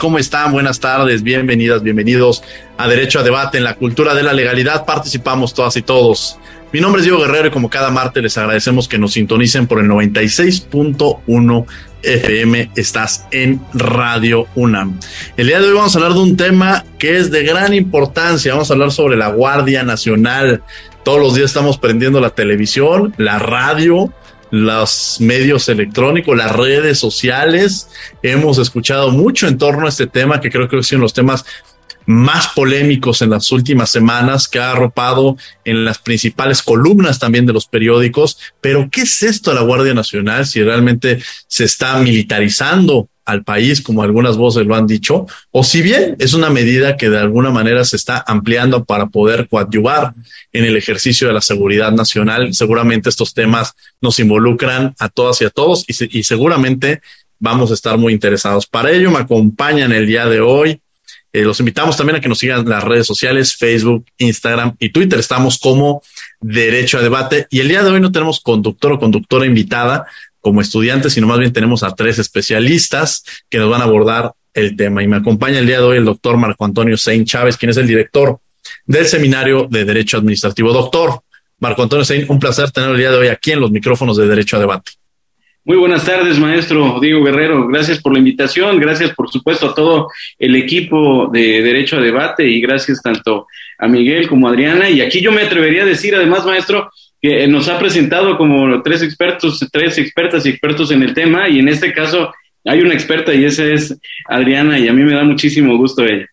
¿Cómo están? Buenas tardes, bienvenidas, bienvenidos a Derecho a Debate en la Cultura de la Legalidad. Participamos todas y todos. Mi nombre es Diego Guerrero y como cada martes les agradecemos que nos sintonicen por el 96.1 FM. Estás en Radio UNAM. El día de hoy vamos a hablar de un tema que es de gran importancia. Vamos a hablar sobre la Guardia Nacional. Todos los días estamos prendiendo la televisión, la radio, los medios electrónicos, las redes sociales. Hemos escuchado mucho en torno a este tema, que creo que es uno de los temas más polémicos en las últimas semanas, que ha arropado en las principales columnas también de los periódicos. Pero, ¿qué es esto de la Guardia Nacional? Si realmente se está militarizando al país, como algunas voces lo han dicho, o si bien es una medida que de alguna manera se está ampliando para poder coadyuvar en el ejercicio de la seguridad nacional. Seguramente estos temas nos involucran a todas y a todos y, seguramente vamos a estar muy interesados. Para ello me acompañan el día de hoy. Eh, los invitamos también a que nos sigan en las redes sociales, Facebook, Instagram y Twitter. Estamos como Derecho a Debate. Y el día de hoy no tenemos conductor o conductora invitada como estudiantes, sino más bien tenemos a tres especialistas que nos van a abordar el tema. Y me acompaña el día de hoy el doctor Marco Antonio Sein Chávez, quien es el director del Seminario de Derecho Administrativo. Doctor Marco Antonio Sein, un placer tenerlo el día de hoy aquí en los micrófonos de Derecho a Debate. Muy buenas tardes, maestro Diego Guerrero. Gracias por la invitación. Gracias, por supuesto, a todo el equipo de Derecho a Debate y gracias tanto a Miguel como a Adriana. Y aquí yo me atrevería a decir, además, maestro, que nos ha presentado como tres expertos, tres expertas y expertos en el tema, y en este caso hay una experta y esa es Adriana, y a mí me da muchísimo gusto ella.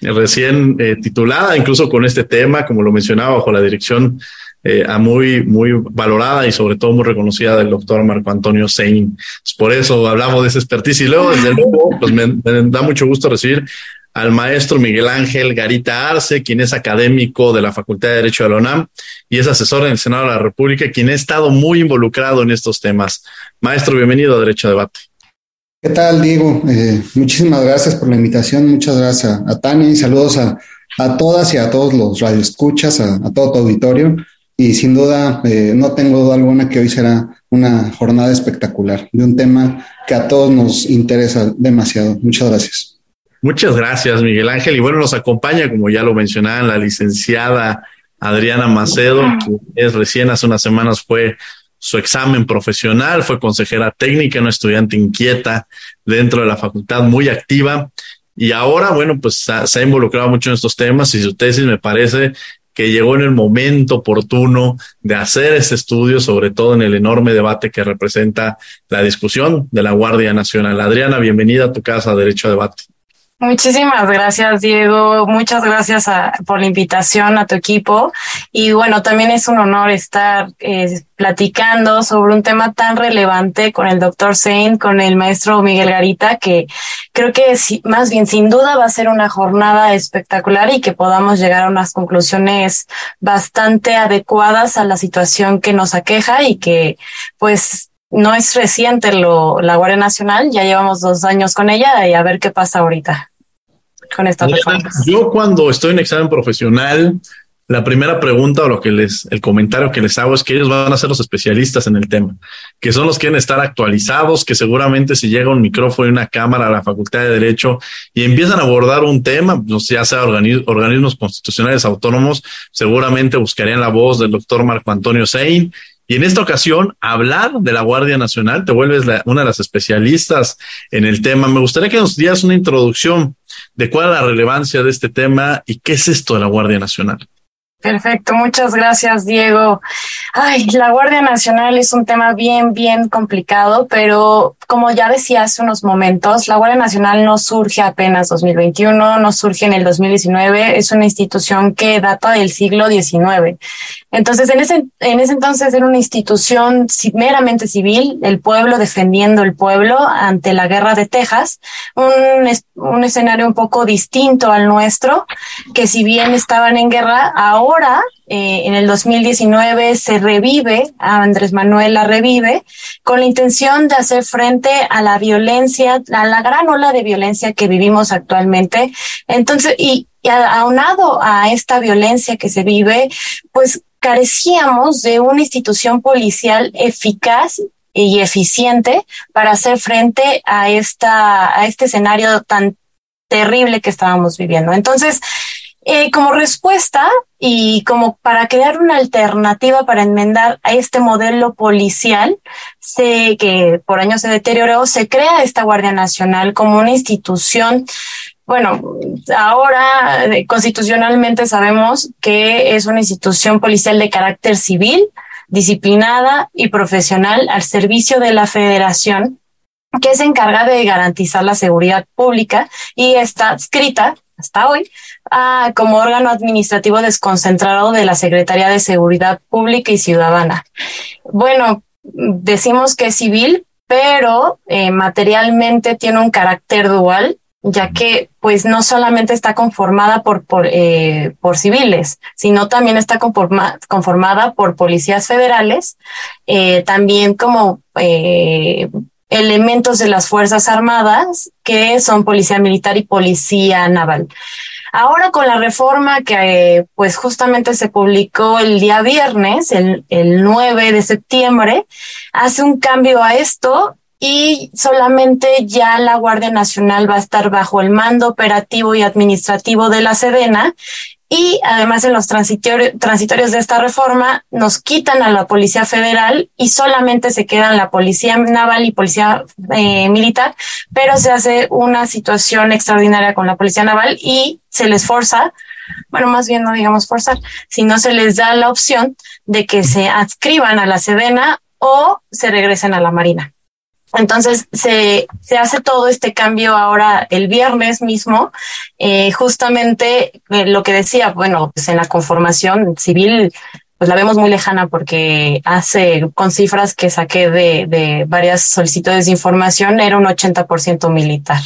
Recién eh, titulada, incluso con este tema, como lo mencionaba, bajo la dirección eh, a muy, muy valorada y sobre todo muy reconocida del doctor Marco Antonio Sein. Pues por eso hablamos de esa expertise y luego, desde luego, pues me da mucho gusto recibir al maestro Miguel Ángel Garita Arce, quien es académico de la Facultad de Derecho de la UNAM y es asesor en el Senado de la República, quien ha estado muy involucrado en estos temas. Maestro, bienvenido a Derecho a Debate. ¿Qué tal, Diego? Eh, muchísimas gracias por la invitación. Muchas gracias a, Tania y saludos a, todas y a todos los radioescuchas, a, a todo tu auditorio. Y sin duda, eh, no tengo duda alguna que hoy será una jornada espectacular de un tema que a todos nos interesa demasiado. Muchas gracias. Muchas gracias, Miguel Ángel. Y bueno, nos acompaña, como ya lo mencionaban, la licenciada Adriana Macedo, que es recién hace unas semanas fue su examen profesional, fue consejera técnica, una estudiante inquieta dentro de la facultad, muy activa. Y ahora, bueno, pues se ha involucrado mucho en estos temas y su tesis me parece que llegó en el momento oportuno de hacer ese estudio, sobre todo en el enorme debate que representa la discusión de la Guardia Nacional. Adriana, bienvenida a tu casa, Derecho a Debate. Muchísimas gracias, Diego. Muchas gracias por la invitación a tu equipo. Y bueno, también es un honor estar eh, platicando sobre un tema tan relevante con el doctor Sein, con el maestro Miguel Garita, que creo que más bien sin duda va a ser una jornada espectacular y que podamos llegar a unas conclusiones bastante adecuadas a la situación que nos aqueja y que pues no es reciente lo, la Guardia Nacional, ya llevamos dos años con ella y a ver qué pasa ahorita con estas reformas. Yo cuando estoy en examen profesional, la primera pregunta o lo que les, el comentario que les hago es que ellos van a ser los especialistas en el tema, que son los que quieren estar actualizados, que seguramente si llega un micrófono y una cámara a la Facultad de Derecho y empiezan a abordar un tema, pues ya sea organismos constitucionales autónomos, seguramente buscarían la voz del doctor Marco Antonio Sein y en esta ocasión, hablar de la Guardia Nacional, te vuelves una de las especialistas en el tema. Me gustaría que nos dieras una introducción de cuál es la relevancia de este tema y qué es esto de la Guardia Nacional. Perfecto, muchas gracias, Diego. Ay, la Guardia Nacional es un tema bien, bien complicado, pero como ya decía hace unos momentos, la Guardia Nacional no surge apenas 2021, no surge en el 2019, es una institución que data del siglo XIX. Entonces, en ese, en ese entonces era una institución meramente civil, el pueblo defendiendo el pueblo ante la guerra de Texas, un, un escenario un poco distinto al nuestro, que si bien estaban en guerra, ahora eh, en el 2019 se revive, a Andrés Manuel la revive, con la intención de hacer frente a la violencia, a la gran ola de violencia que vivimos actualmente. Entonces, y, y aunado a esta violencia que se vive, pues carecíamos de una institución policial eficaz y eficiente para hacer frente a esta a este escenario tan terrible que estábamos viviendo. Entonces, eh, como respuesta y como para crear una alternativa para enmendar a este modelo policial, sé que por años se deterioró, se crea esta Guardia Nacional como una institución. Bueno, ahora eh, constitucionalmente sabemos que es una institución policial de carácter civil, disciplinada y profesional al servicio de la federación que se encarga de garantizar la seguridad pública y está adscrita hasta hoy como órgano administrativo desconcentrado de la Secretaría de Seguridad Pública y Ciudadana. Bueno, decimos que es civil, pero eh, materialmente tiene un carácter dual ya que pues no solamente está conformada por, por, eh, por civiles, sino también está conformada por policías federales, eh, también como elementos de las Fuerzas Armadas, que son policía militar y policía naval. Ahora con la reforma que pues justamente se publicó el día viernes, el, el 9 de septiembre, hace un cambio a esto y solamente ya la Guardia Nacional va a estar bajo el mando operativo y administrativo de la Sedena y además en los transitorios de esta reforma nos quitan a la Policía Federal y solamente se quedan la Policía Naval y Policía eh, Militar, pero se hace una situación extraordinaria con la Policía Naval y se les forza, bueno, más bien no digamos forzar, sino se les da la opción de que se adscriban a la Sedena o se regresen a la Marina. Entonces se, se hace todo este cambio ahora el viernes mismo, eh, justamente eh, lo que decía, bueno, pues en la conformación civil, pues la vemos muy lejana porque hace con cifras que saqué de, de varias solicitudes de información, era un 80% militar.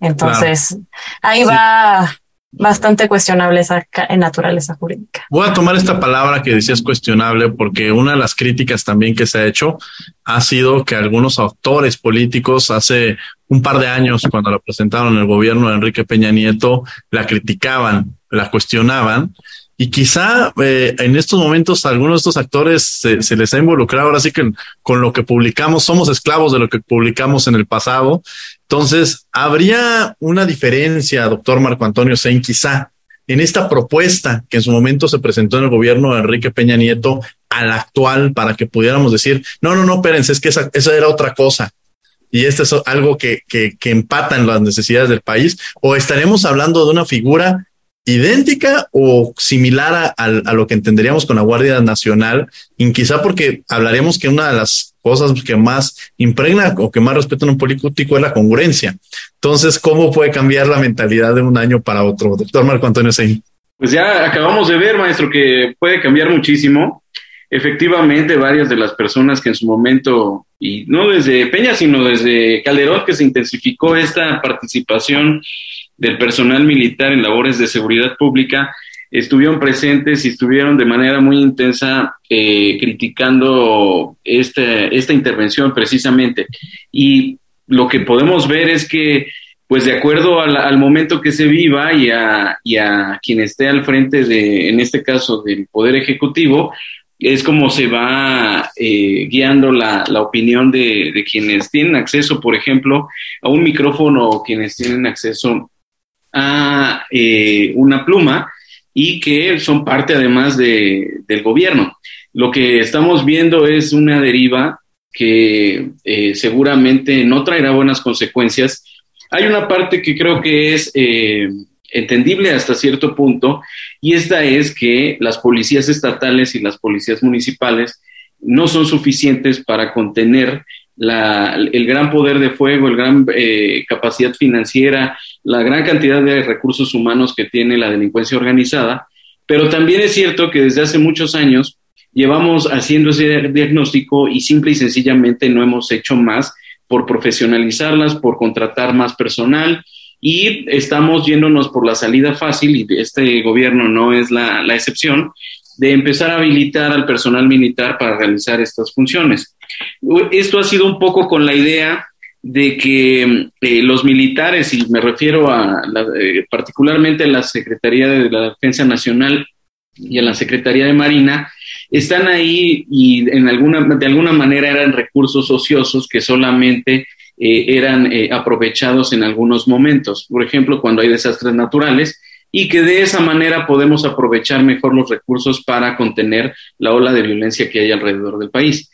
Entonces, ahí va bastante cuestionable esa naturaleza jurídica. Voy a tomar esta palabra que decías cuestionable porque una de las críticas también que se ha hecho ha sido que algunos autores políticos hace un par de años cuando la presentaron en el gobierno de Enrique Peña Nieto la criticaban, la cuestionaban y quizá eh, en estos momentos algunos de estos actores se, les ha involucrado ahora sí que con lo que publicamos, somos esclavos de lo que publicamos en el pasado. Entonces, habría una diferencia, doctor Marco Antonio Sein, quizá en esta propuesta que en su momento se presentó en el gobierno de Enrique Peña Nieto al actual para que pudiéramos decir, no, no, no, espérense, es que esa, esa era otra cosa. Y este es algo que, que, que empata en las necesidades del país, o estaremos hablando de una figura idéntica o similar a, lo que entenderíamos con la Guardia Nacional, y quizá porque hablaremos que una de las cosas que más impregna o que más respeta en un político es la congruencia. Entonces, ¿cómo puede cambiar la mentalidad de un año para otro? Doctor Marco Antonio Sein. Pues ya acabamos de ver, maestro, que puede cambiar muchísimo. Efectivamente, varias de las personas que en su momento, y no desde Peña, sino desde Calderón, que se intensificó esta participación del personal militar en labores de seguridad pública estuvieron presentes y estuvieron de manera muy intensa eh, criticando este, esta intervención precisamente. Y lo que podemos ver es que, pues de acuerdo al, momento que se viva y a, y a quien esté al frente de, en este caso, del Poder Ejecutivo, es como se va eh, guiando la, la opinión de, de, quienes tienen acceso, por ejemplo, a un micrófono o quienes tienen acceso a eh, una pluma y que son parte además de, del gobierno. Lo que estamos viendo es una deriva que eh, seguramente no traerá buenas consecuencias Hay una parte que creo que es eh, entendible hasta cierto punto, y esta es que las policías estatales y las policías municipales no son suficientes para contener la, el gran poder de fuego, el gran capacidad financiera, la gran cantidad de recursos humanos que tiene la delincuencia organizada, pero también es cierto que desde hace muchos años llevamos haciendo ese diagnóstico y simple y sencillamente no hemos hecho más por profesionalizarlas, por contratar más personal y estamos yéndonos por la salida fácil y este gobierno no es la, la excepción de empezar a habilitar al personal militar para realizar estas funciones. Esto ha sido un poco con la idea de que eh, los militares, y me refiero a eh, particularmente a la Secretaría de la Defensa Nacional y a la Secretaría de Marina, están ahí y en alguna, de alguna manera eran recursos ociosos que solamente eh, eran aprovechados en algunos momentos. Por ejemplo, cuando hay desastres naturales, y que de esa manera podemos aprovechar mejor los recursos para contener la ola de violencia que hay alrededor del país.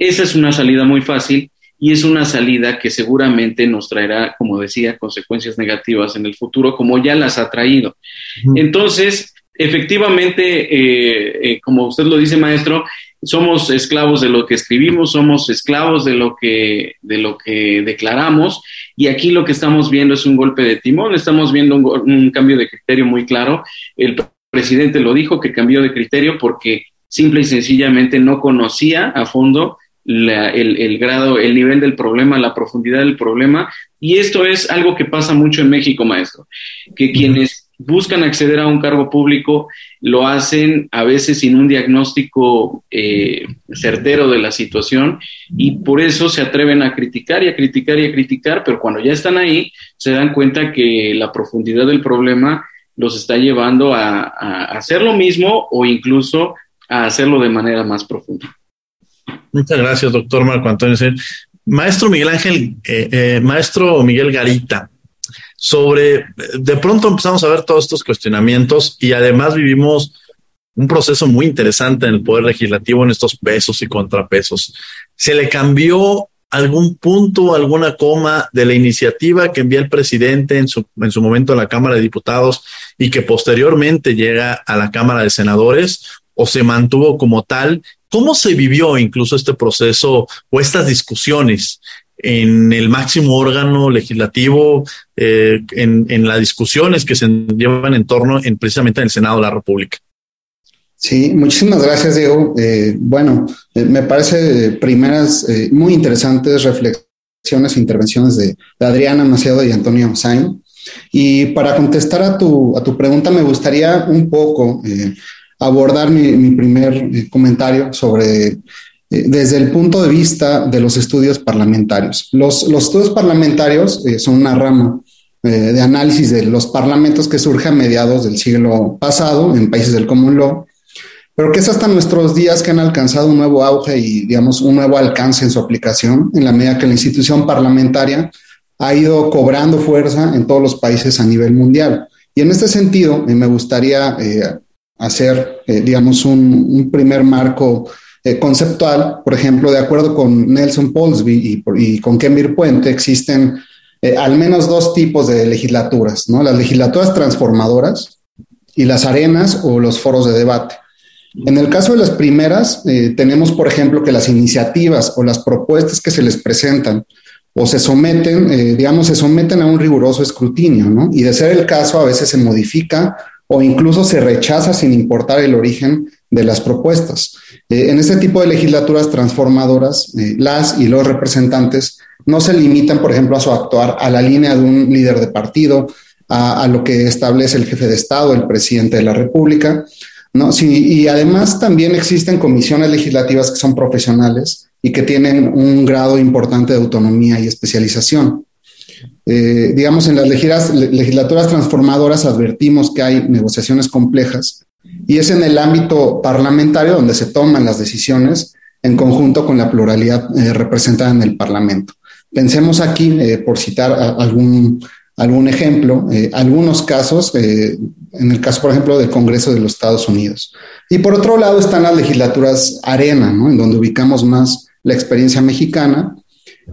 Esa es una salida muy fácil y es una salida que seguramente nos traerá, como decía, consecuencias negativas en el futuro, como ya las ha traído. Entonces, efectivamente, eh, eh, como usted lo dice, maestro, somos esclavos de lo que escribimos, somos esclavos de lo que, de lo que declaramos, y aquí lo que estamos viendo es un golpe de timón, estamos viendo un, un cambio de criterio muy claro. El presidente lo dijo que cambió de criterio porque simple y sencillamente no conocía a fondo el, grado, el nivel del problema, la profundidad del problema. Y esto es algo que pasa mucho en México, maestro, que quienes buscan acceder a un cargo público lo hacen a veces sin un diagnóstico eh, certero de la situación y por eso se atreven a criticar y a criticar y a criticar, pero cuando ya están ahí se dan cuenta que la profundidad del problema los está llevando a hacer lo mismo o incluso a hacerlo de manera más profunda. Muchas gracias, doctor Marco Antonio. Maestro Miguel Ángel, eh, eh, maestro Miguel Garita, sobre, de pronto empezamos a ver todos estos cuestionamientos y además vivimos un proceso muy interesante en el Poder Legislativo en estos pesos y contrapesos. ¿Se le cambió algún punto, alguna coma de la iniciativa que envía el presidente en su, en su momento a la Cámara de Diputados y que posteriormente llega a la Cámara de Senadores? ¿O se mantuvo como tal ¿Cómo se vivió incluso este proceso o estas discusiones en el máximo órgano legislativo, eh, en, las discusiones que se llevan en torno en precisamente en el Senado de la República? Sí, muchísimas gracias, Diego. Eh, bueno, eh, me parece primeras muy interesantes reflexiones e intervenciones de, Adriana Macedo y Antonio Sain. Y para contestar a tu pregunta, me gustaría un poco abordar mi, primer eh, comentario sobre eh, desde el punto de vista de los estudios parlamentarios. Los, estudios parlamentarios eh, son una rama de análisis de los parlamentos que surge a mediados del siglo pasado en países del Common Law, pero que es hasta nuestros días que han alcanzado un nuevo auge y, digamos, un nuevo alcance en su aplicación, en la medida que la institución parlamentaria ha ido cobrando fuerza en todos los países a nivel mundial. Y en este sentido, me gustaría hacer, eh, digamos, un, primer marco eh, conceptual. Por ejemplo, de acuerdo con Nelson Polsby y, con Kemir Puente, existen eh, al menos dos tipos de legislaturas, ¿no? Las legislaturas transformadoras y las arenas o los foros de debate. En el caso de las primeras, tenemos, por ejemplo, que las iniciativas o las propuestas que se les presentan o se someten, digamos, se someten a un riguroso escrutinio. Y de ser el caso, a veces se modifica o incluso se rechaza sin importar el origen de las propuestas. Eh, en este tipo de legislaturas transformadoras, eh, las y los representantes no se limitan, por ejemplo, a su actuar a la línea de un líder de partido, a, lo que establece el jefe de Estado, el presidente de la República. ¿no? y además también existen comisiones legislativas que son profesionales y que tienen un grado importante de autonomía y especialización. Eh, digamos, en las legislaturas transformadoras advertimos que hay negociaciones complejas y es en el ámbito parlamentario donde se toman las decisiones en conjunto con la pluralidad eh, representada en el Parlamento. Pensemos aquí, eh, por citar algún, algún ejemplo, algunos casos, en el caso, por ejemplo, del Congreso de los Estados Unidos. Y por otro lado están las legislaturas arena, ¿no? en donde ubicamos más la experiencia mexicana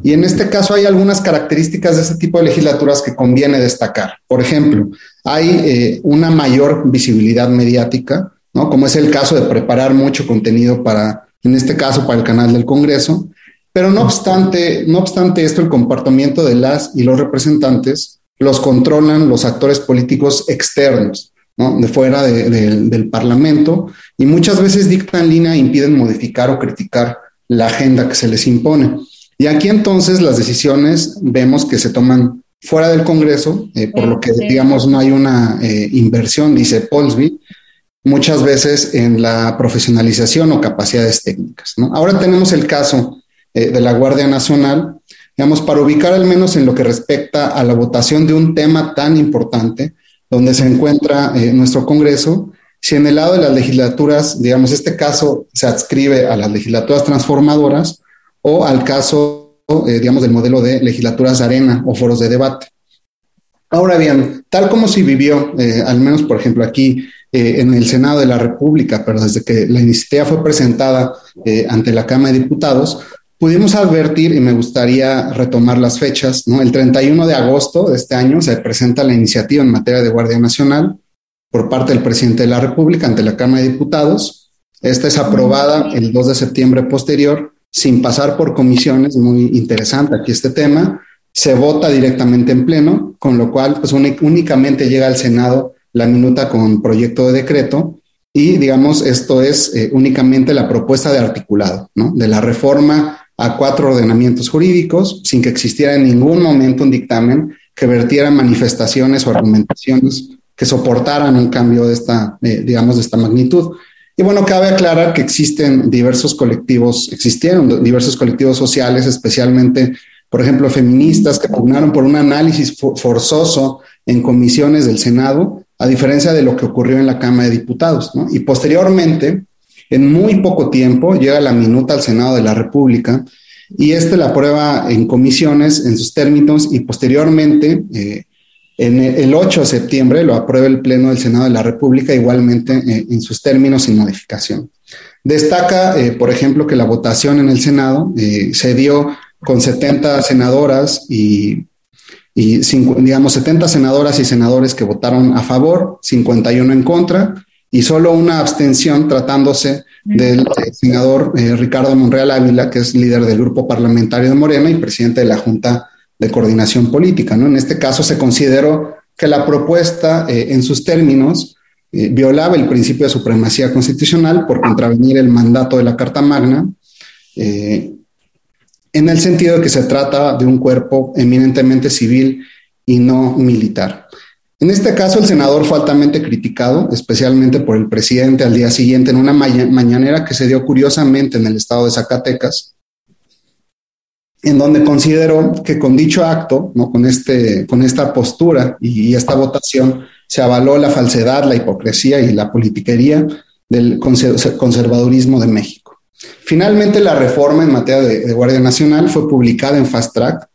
Y en este caso hay algunas características de este tipo de legislaturas que conviene destacar. Por ejemplo, hay eh, una mayor visibilidad mediática, ¿no? Como es el caso de preparar mucho contenido para, en este caso, para el canal del Congreso. Pero no obstante, no obstante esto, el comportamiento de las y los representantes los controlan los actores políticos externos, ¿no? de fuera del Parlamento, y muchas veces dictan línea e impiden modificar o criticar la agenda que se les impone. Y aquí entonces las decisiones vemos que se toman fuera del Congreso, eh, por lo que digamos no hay una eh, inversión, dice Polsby, muchas veces en la profesionalización o capacidades técnicas. ¿no? Ahora tenemos el caso eh, de la Guardia Nacional, digamos, para ubicar al menos en lo que respecta a la votación de un tema tan importante, donde se encuentra nuestro Congreso, si en el lado de las legislaturas, digamos, este caso se adscribe a las legislaturas transformadoras, o al caso, eh, digamos, del modelo de legislaturas arena o foros de debate. Ahora bien, tal como se vivió, eh, al menos por ejemplo aquí eh, en el Senado de la República, pero desde que la iniciativa fue presentada ante la Cámara de Diputados, pudimos advertir, y me gustaría retomar las fechas, ¿no? El 31 de agosto de este año se presenta la iniciativa en materia de Guardia Nacional por parte del presidente de la República ante la Cámara de Diputados. Esta es aprobada el 2 de septiembre posterior sin pasar por comisiones, muy interesante aquí este tema, se vota directamente en pleno, con lo cual pues únicamente llega al Senado la minuta con proyecto de decreto y digamos esto es eh, únicamente la propuesta de articulado, ¿no? De la reforma a cuatro ordenamientos jurídicos sin que existiera en ningún momento un dictamen que vertiera manifestaciones o argumentaciones que soportaran un cambio de esta, eh, digamos, de esta magnitud. Y bueno, cabe aclarar que existen diversos colectivos, existieron diversos colectivos sociales, especialmente, por ejemplo, feministas que pugnaron por un análisis forzoso en comisiones del Senado, a diferencia de lo que ocurrió en la Cámara de Diputados. Y posteriormente, en muy poco tiempo, llega la minuta al Senado de la República y este la aprueba en comisiones en sus términos y posteriormente eh, en el 8 de septiembre lo aprueba el Pleno del Senado de la República, igualmente eh, en sus términos sin modificación. Destaca, eh, por ejemplo, que la votación en el Senado eh, se dio con 70 senadoras y, digamos, 70 senadoras y senadores que votaron a favor, 51 en contra y solo una abstención tratándose del senador Ricardo Monreal Ávila, que es líder del grupo parlamentario de Morena y presidente de la Junta de coordinación política. ¿no? En este caso se consideró que la propuesta eh, en sus términos eh, violaba el principio de supremacía constitucional por contravenir el mandato de la Carta Magna, eh, en el sentido de que se trata de un cuerpo eminentemente civil y no militar. En este caso, el senador fue altamente criticado, especialmente por el presidente al día siguiente en una mañanera que se dio curiosamente en el estado de Zacatecas, en donde consideró que con dicho acto, ¿no? con, este, con esta postura y, esta votación, se avaló la falsedad, la hipocresía y la politiquería del conservadurismo de México. Finalmente, la reforma en materia de, Guardia Nacional fue publicada en Fast Track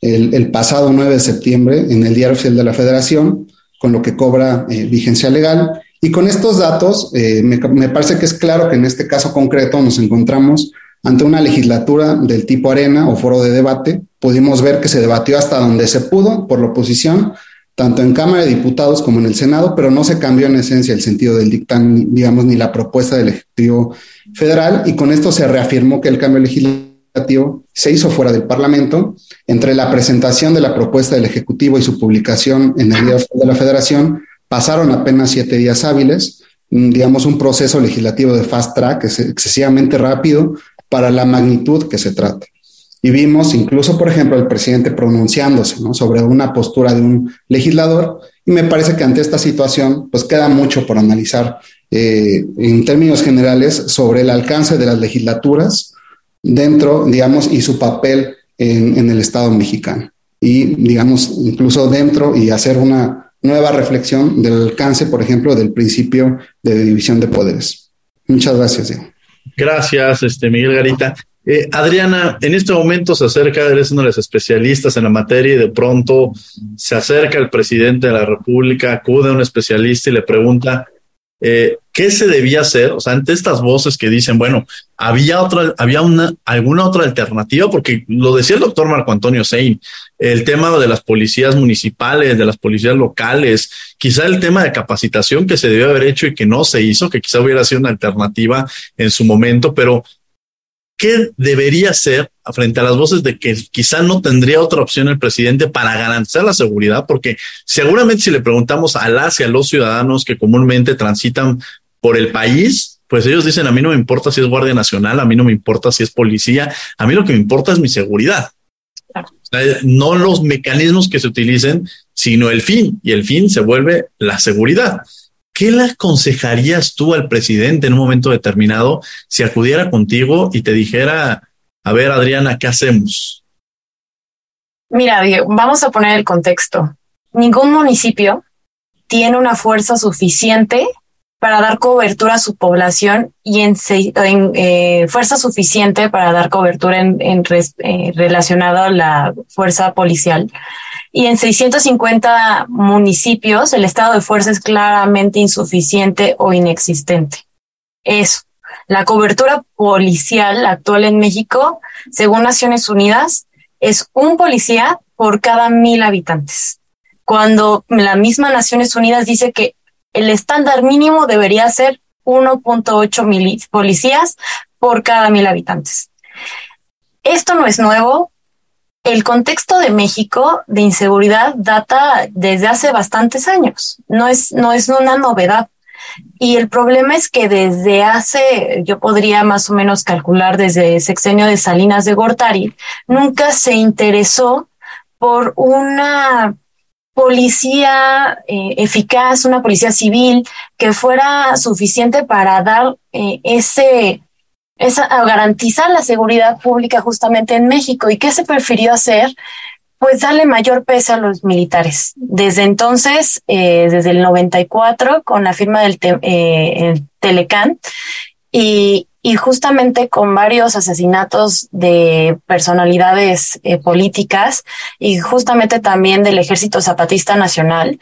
el, pasado 9 de septiembre en el Diario Oficial de la Federación, con lo que cobra eh, vigencia legal. Y con estos datos, eh, me, me parece que es claro que en este caso concreto nos encontramos ante una legislatura del tipo arena o foro de debate, pudimos ver que se debatió hasta donde se pudo por la oposición, tanto en Cámara de Diputados como en el Senado, pero no se cambió en esencia el sentido del dictamen, digamos, ni la propuesta del Ejecutivo Federal, y con esto se reafirmó que el cambio legislativo se hizo fuera del Parlamento. Entre la presentación de la propuesta del Ejecutivo y su publicación en el Día de la Federación, pasaron apenas siete días hábiles, digamos, un proceso legislativo de fast track, es excesivamente rápido, para la magnitud que se trata. Y vimos incluso, por ejemplo, el presidente pronunciándose sobre una postura de un legislador y me parece que ante esta situación, pues queda mucho por analizar eh, en términos generales sobre el alcance de las legislaturas dentro, digamos, y su papel en, en el Estado mexicano. Y, digamos, incluso dentro y hacer una nueva reflexión del alcance, por ejemplo, del principio de división de poderes. Muchas gracias, Diego. Gracias, este Miguel Garita. Eh, Adriana, en este momento se acerca, eres uno de los especialistas en la materia y de pronto se acerca el presidente de la República, acude a un especialista y le pregunta, eh, ¿qué se debía hacer? O sea, ante estas voces que dicen, bueno, había otra, había una, alguna otra alternativa, porque lo decía el doctor Marco Antonio Sein, el tema de las policías municipales, de las policías locales, quizá el tema de capacitación que se debió haber hecho y que no se hizo, que quizá hubiera sido una alternativa en su momento, pero ¿qué debería ser frente a las voces de que quizá no tendría otra opción el presidente para garantizar la seguridad? Porque seguramente si le preguntamos a las y a los ciudadanos que comúnmente transitan por el país, pues ellos dicen, a mí no me importa si es Guardia Nacional, a mí no me importa si es policía, a mí lo que me importa es mi seguridad. no los mecanismos que se utilicen, sino el fin, y el fin se vuelve la seguridad. ¿Qué le aconsejarías tú al presidente en un momento determinado si acudiera contigo y te dijera, a ver, Adriana, ¿qué hacemos? Mira, vamos a poner el contexto. Ningún municipio tiene una fuerza suficiente para dar cobertura a su población y en, eh, fuerza suficiente para dar cobertura en, eh, relacionado a la fuerza policial y en 650 municipios el estado de fuerza es claramente insuficiente o inexistente. Eso. La cobertura policial actual en México, según Naciones Unidas, es un policía por cada mil habitantes. Cuando la misma Naciones Unidas dice que el estándar mínimo debería ser 1.8 policías por cada mil habitantes. Esto no es nuevo, el contexto de México de inseguridad data desde hace bastantes años, no es, no es una novedad. Y el problema es que desde hace, yo podría más o menos calcular desde el sexenio de Salinas de Gortari, nunca se interesó por una policía eh, eficaz, una policía civil que fuera suficiente para dar eh, ese es garantizar la seguridad pública justamente en México. ¿Y qué se prefirió hacer? Pues darle mayor peso a los militares. Desde entonces, eh, desde el 94, con la firma del eh, Telecán, y, y, justamente con varios asesinatos de personalidades eh, políticas y justamente también del Ejército Zapatista Nacional,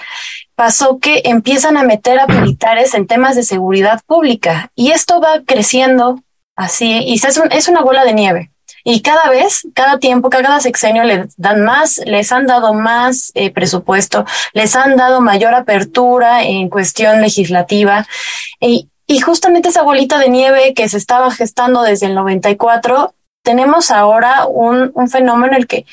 pasó que empiezan a meter a militares en temas de seguridad pública y esto va creciendo Así, y es, es una bola de nieve. Y cada vez, cada tiempo, cada sexenio les dan más, les han dado más eh, presupuesto, les han dado mayor apertura en cuestión legislativa. Y, y justamente esa bolita de nieve que se estaba gestando desde el 94, tenemos ahora un, un fenómeno en el que,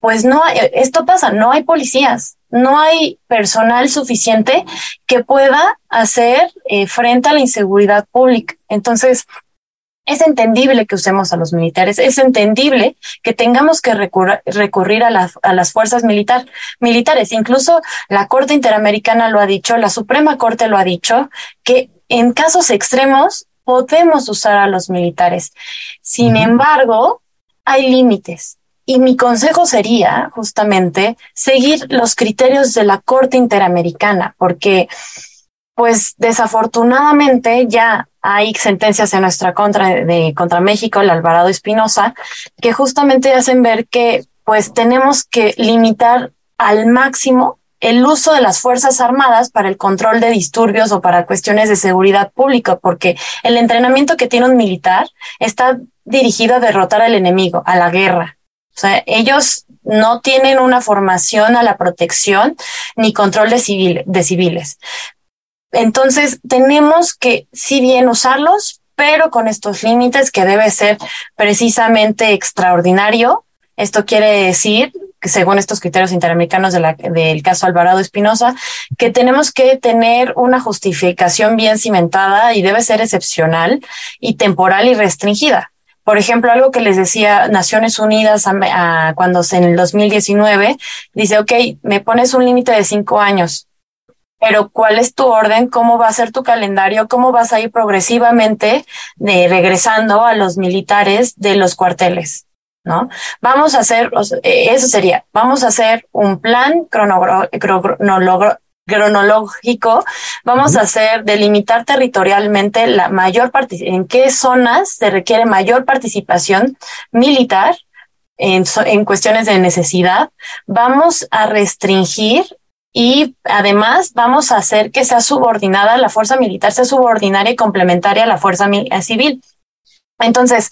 pues no, esto pasa, no hay policías, no hay personal suficiente que pueda hacer eh, frente a la inseguridad pública. Entonces, es entendible que usemos a los militares, es entendible que tengamos que recurrir a, las fuerzas militar, militares. Incluso la Corte Interamericana lo ha dicho, la Suprema Corte lo ha dicho, que en casos extremos podemos usar a los militares. Sin embargo, hay límites. Y mi consejo sería justamente seguir los criterios de la Corte Interamericana, porque pues desafortunadamente ya hay sentencias en nuestra contra de contra México, el Alvarado Espinosa, que justamente hacen ver que pues tenemos que limitar al máximo el uso de las Fuerzas Armadas para el control de disturbios o para cuestiones de seguridad pública, porque el entrenamiento que tiene un militar está dirigido a derrotar al enemigo, a la guerra. O sea, ellos no tienen una formación a la protección ni control de, de civiles. Entonces, tenemos que, si bien usarlos, pero con estos límites que debe ser precisamente extraordinario. Esto quiere decir, que según estos criterios interamericanos del caso Alvarado Espinosa, que tenemos que tener una justificación bien cimentada y debe ser excepcional y temporal y restringida. Por ejemplo, algo que les decía Naciones Unidas cuando en el 2019 dice, ok, me pones un límite de cinco años pero cuál es tu orden, cómo va a ser tu calendario, cómo vas a ir progresivamente de, regresando a los militares de los cuarteles, ¿no? Vamos a hacer, eh, eso sería, vamos a hacer un plan cronológico, vamos a hacer delimitar territorialmente la mayor en qué zonas se requiere mayor participación militar en, en cuestiones de necesidad, vamos a restringir y además vamos a hacer que sea subordinada, la fuerza militar sea subordinaria y complementaria a la fuerza civil. Entonces,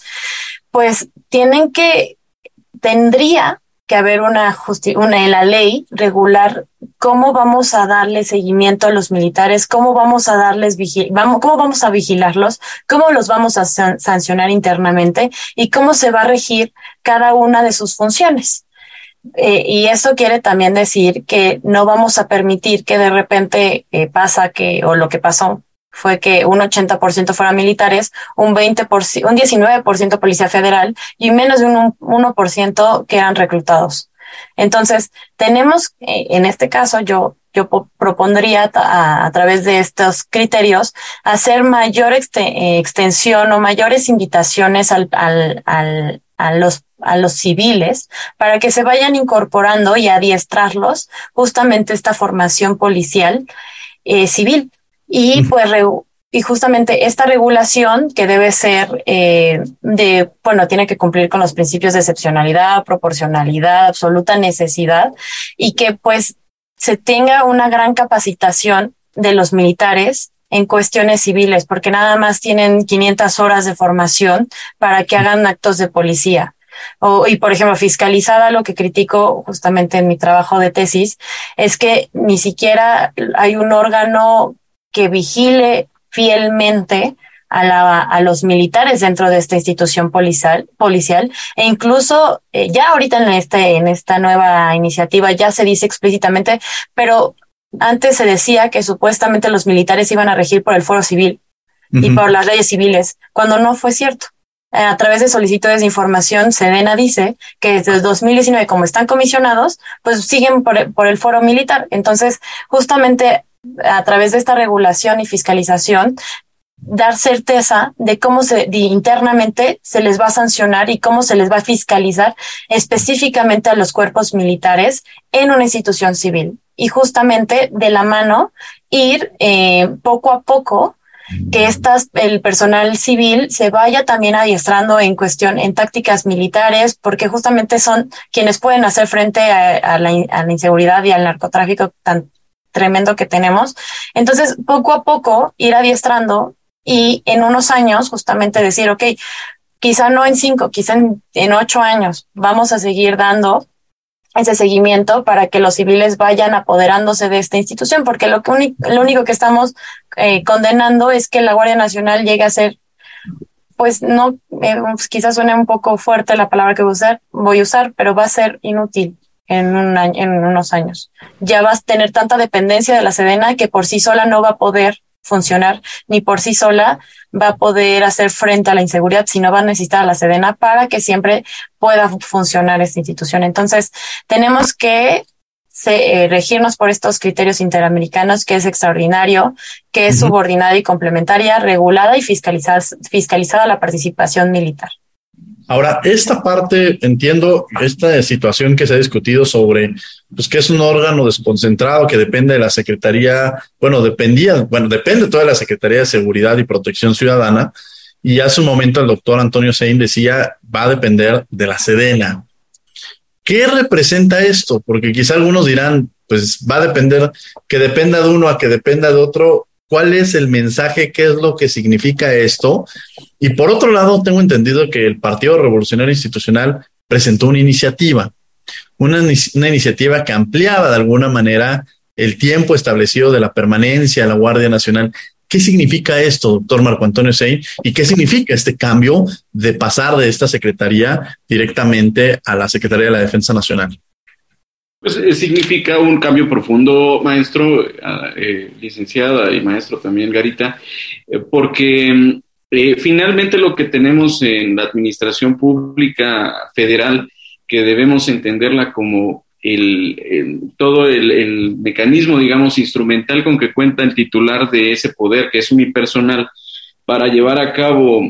pues tienen que, tendría que haber una, una en la ley regular cómo vamos a darle seguimiento a los militares, cómo vamos a darles vamos, cómo vamos a vigilarlos, cómo los vamos a sancionar internamente y cómo se va a regir cada una de sus funciones. Eh, y eso quiere también decir que no vamos a permitir que de repente eh, pasa que, o lo que pasó fue que un 80% fueran militares, un 20%, un 19% policía federal y menos de un 1% que eran reclutados. Entonces, tenemos, eh, en este caso, yo, yo propondría a, través de estos criterios hacer mayor extensión o mayores invitaciones al, al, al, a los a los civiles para que se vayan incorporando y adiestrarlos justamente esta formación policial eh, civil. Y pues y justamente esta regulación que debe ser eh, de, bueno, tiene que cumplir con los principios de excepcionalidad, proporcionalidad, absoluta necesidad y que pues se tenga una gran capacitación de los militares en cuestiones civiles, porque nada más tienen 500 horas de formación para que hagan actos de policía. O, y por ejemplo, fiscalizada, lo que critico justamente en mi trabajo de tesis, es que ni siquiera hay un órgano que vigile fielmente a, la, a los militares dentro de esta institución policial, policial e incluso eh, ya ahorita en, este, en esta nueva iniciativa ya se dice explícitamente, pero antes se decía que supuestamente los militares iban a regir por el foro civil y por las leyes civiles, cuando no fue cierto. A través de solicitudes de información, Sedena dice que desde el 2019, como están comisionados, pues siguen por, el foro militar. Entonces, justamente a través de esta regulación y fiscalización, dar certeza de cómo se internamente se les va a sancionar y cómo se les va a fiscalizar específicamente a los cuerpos militares en una institución civil y justamente de la mano ir eh, poco a poco que estas, el personal civil se vaya también adiestrando en cuestión, en tácticas militares, porque justamente son quienes pueden hacer frente a, la, inseguridad y al narcotráfico tan tremendo que tenemos. Entonces, poco a poco ir adiestrando y en unos años justamente decir, ok, quizá no en cinco, quizá en ocho años vamos a seguir dando ese seguimiento para que los civiles vayan apoderándose de esta institución, porque lo, que lo único que estamos eh, condenando es que la Guardia Nacional llegue a ser, pues no, eh, pues quizás suene un poco fuerte la palabra que voy a usar, voy a usar pero va a ser inútil en, un año, en unos años. Ya vas a tener tanta dependencia de la Sedena que por sí sola no va a poder funcionar ni por sí sola va a poder hacer frente a la inseguridad, sino va a necesitar a la Sedena para que siempre pueda funcionar esta institución. Entonces, tenemos que eh, regirnos por estos criterios interamericanos, que es extraordinario, que es subordinada y complementaria, regulada y fiscalizada, fiscalizada la participación militar. Ahora, esta parte, entiendo esta situación que se ha discutido sobre, pues que es un órgano desconcentrado que depende de la Secretaría, bueno, dependía, bueno, depende toda la Secretaría de Seguridad y Protección Ciudadana. Y hace un momento el doctor Antonio Sein decía, va a depender de la Sedena. ¿Qué representa esto? Porque quizá algunos dirán, pues va a depender, que dependa de uno a que dependa de otro cuál es el mensaje, qué es lo que significa esto. Y por otro lado, tengo entendido que el Partido Revolucionario Institucional presentó una iniciativa, una, iniciativa que ampliaba de alguna manera el tiempo establecido de la permanencia de la Guardia Nacional. ¿Qué significa esto, doctor Marco Antonio Sey? ¿Y qué significa este cambio de pasar de esta secretaría directamente a la Secretaría de la Defensa Nacional? Pues eh, significa un cambio profundo, maestro, eh, licenciada y maestro también, Garita, eh, porque finalmente lo que tenemos en la administración pública federal, que debemos entenderla como el, todo el, mecanismo, digamos, instrumental con que cuenta el titular de ese poder, que es unipersonal, para llevar a cabo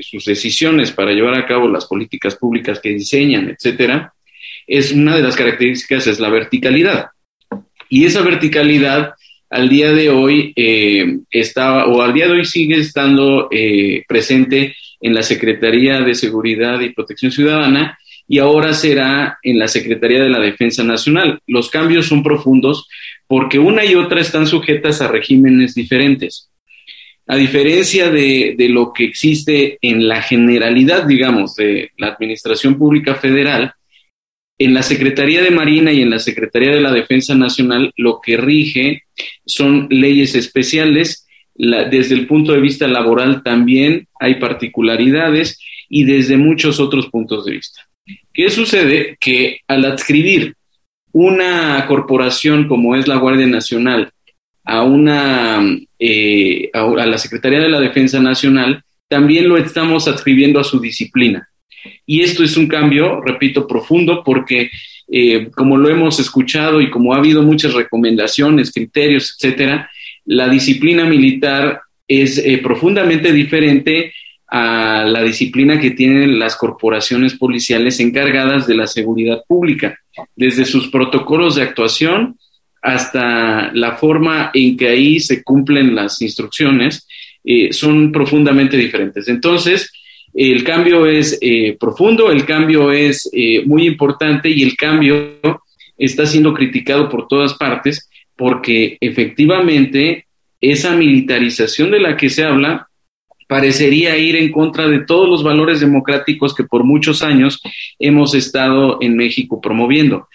sus decisiones, para llevar a cabo las políticas públicas que diseñan, etcétera, es una de las características es la verticalidad. Y esa verticalidad al día de hoy eh, está, o al día de hoy sigue estando eh, presente en la Secretaría de Seguridad y Protección Ciudadana y ahora será en la Secretaría de la Defensa Nacional. Los cambios son profundos porque una y otra están sujetas a regímenes diferentes. A diferencia de, de, lo que existe en la generalidad, digamos, de la Administración Pública Federal, en la Secretaría de Marina y en la Secretaría de la Defensa Nacional lo que rige son leyes especiales. desde el punto de vista laboral también hay particularidades y desde muchos otros puntos de vista. ¿Qué sucede? Que al adscribir una corporación como es la Guardia Nacional a una eh, a, la Secretaría de la Defensa Nacional, también lo estamos adscribiendo a su disciplina. Y esto es un cambio, repito, profundo, porque eh, como lo hemos escuchado y como ha habido muchas recomendaciones, criterios, etcétera, la disciplina militar es eh, profundamente diferente a la disciplina que tienen las corporaciones policiales encargadas de la seguridad pública, desde sus protocolos de actuación hasta la forma en que ahí se cumplen las instrucciones, eh, son profundamente diferentes. Entonces, el cambio es eh, profundo, el cambio es eh, muy importante y el cambio está siendo criticado por todas partes porque efectivamente esa militarización de la que se habla parecería ir en contra de todos los valores democráticos que por muchos años hemos estado en México promoviendo.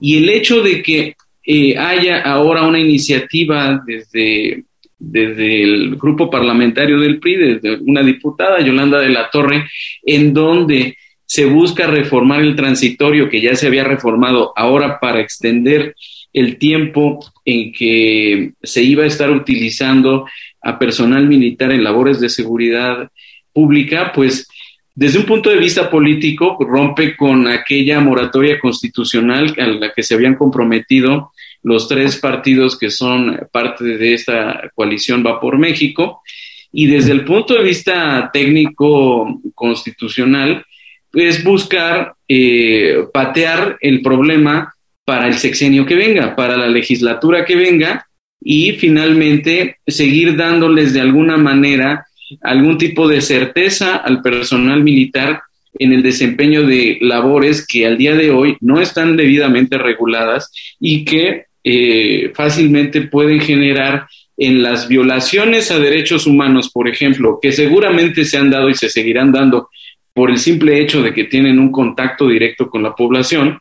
Y el hecho de que eh, haya ahora una iniciativa desde desde el grupo parlamentario del PRI, desde una diputada, Yolanda de la Torre, en donde se busca reformar el transitorio que ya se había reformado ahora para extender el tiempo en que se iba a estar utilizando a personal militar en labores de seguridad pública, pues desde un punto de vista político rompe con aquella moratoria constitucional a la que se habían comprometido los tres partidos que son parte de esta coalición Va por México. Y desde el punto de vista técnico constitucional, es buscar eh, patear el problema para el sexenio que venga, para la legislatura que venga y finalmente seguir dándoles de alguna manera algún tipo de certeza al personal militar en el desempeño de labores que al día de hoy no están debidamente reguladas y que eh, fácilmente pueden generar en las violaciones a derechos humanos, por ejemplo, que seguramente se han dado y se seguirán dando por el simple hecho de que tienen un contacto directo con la población,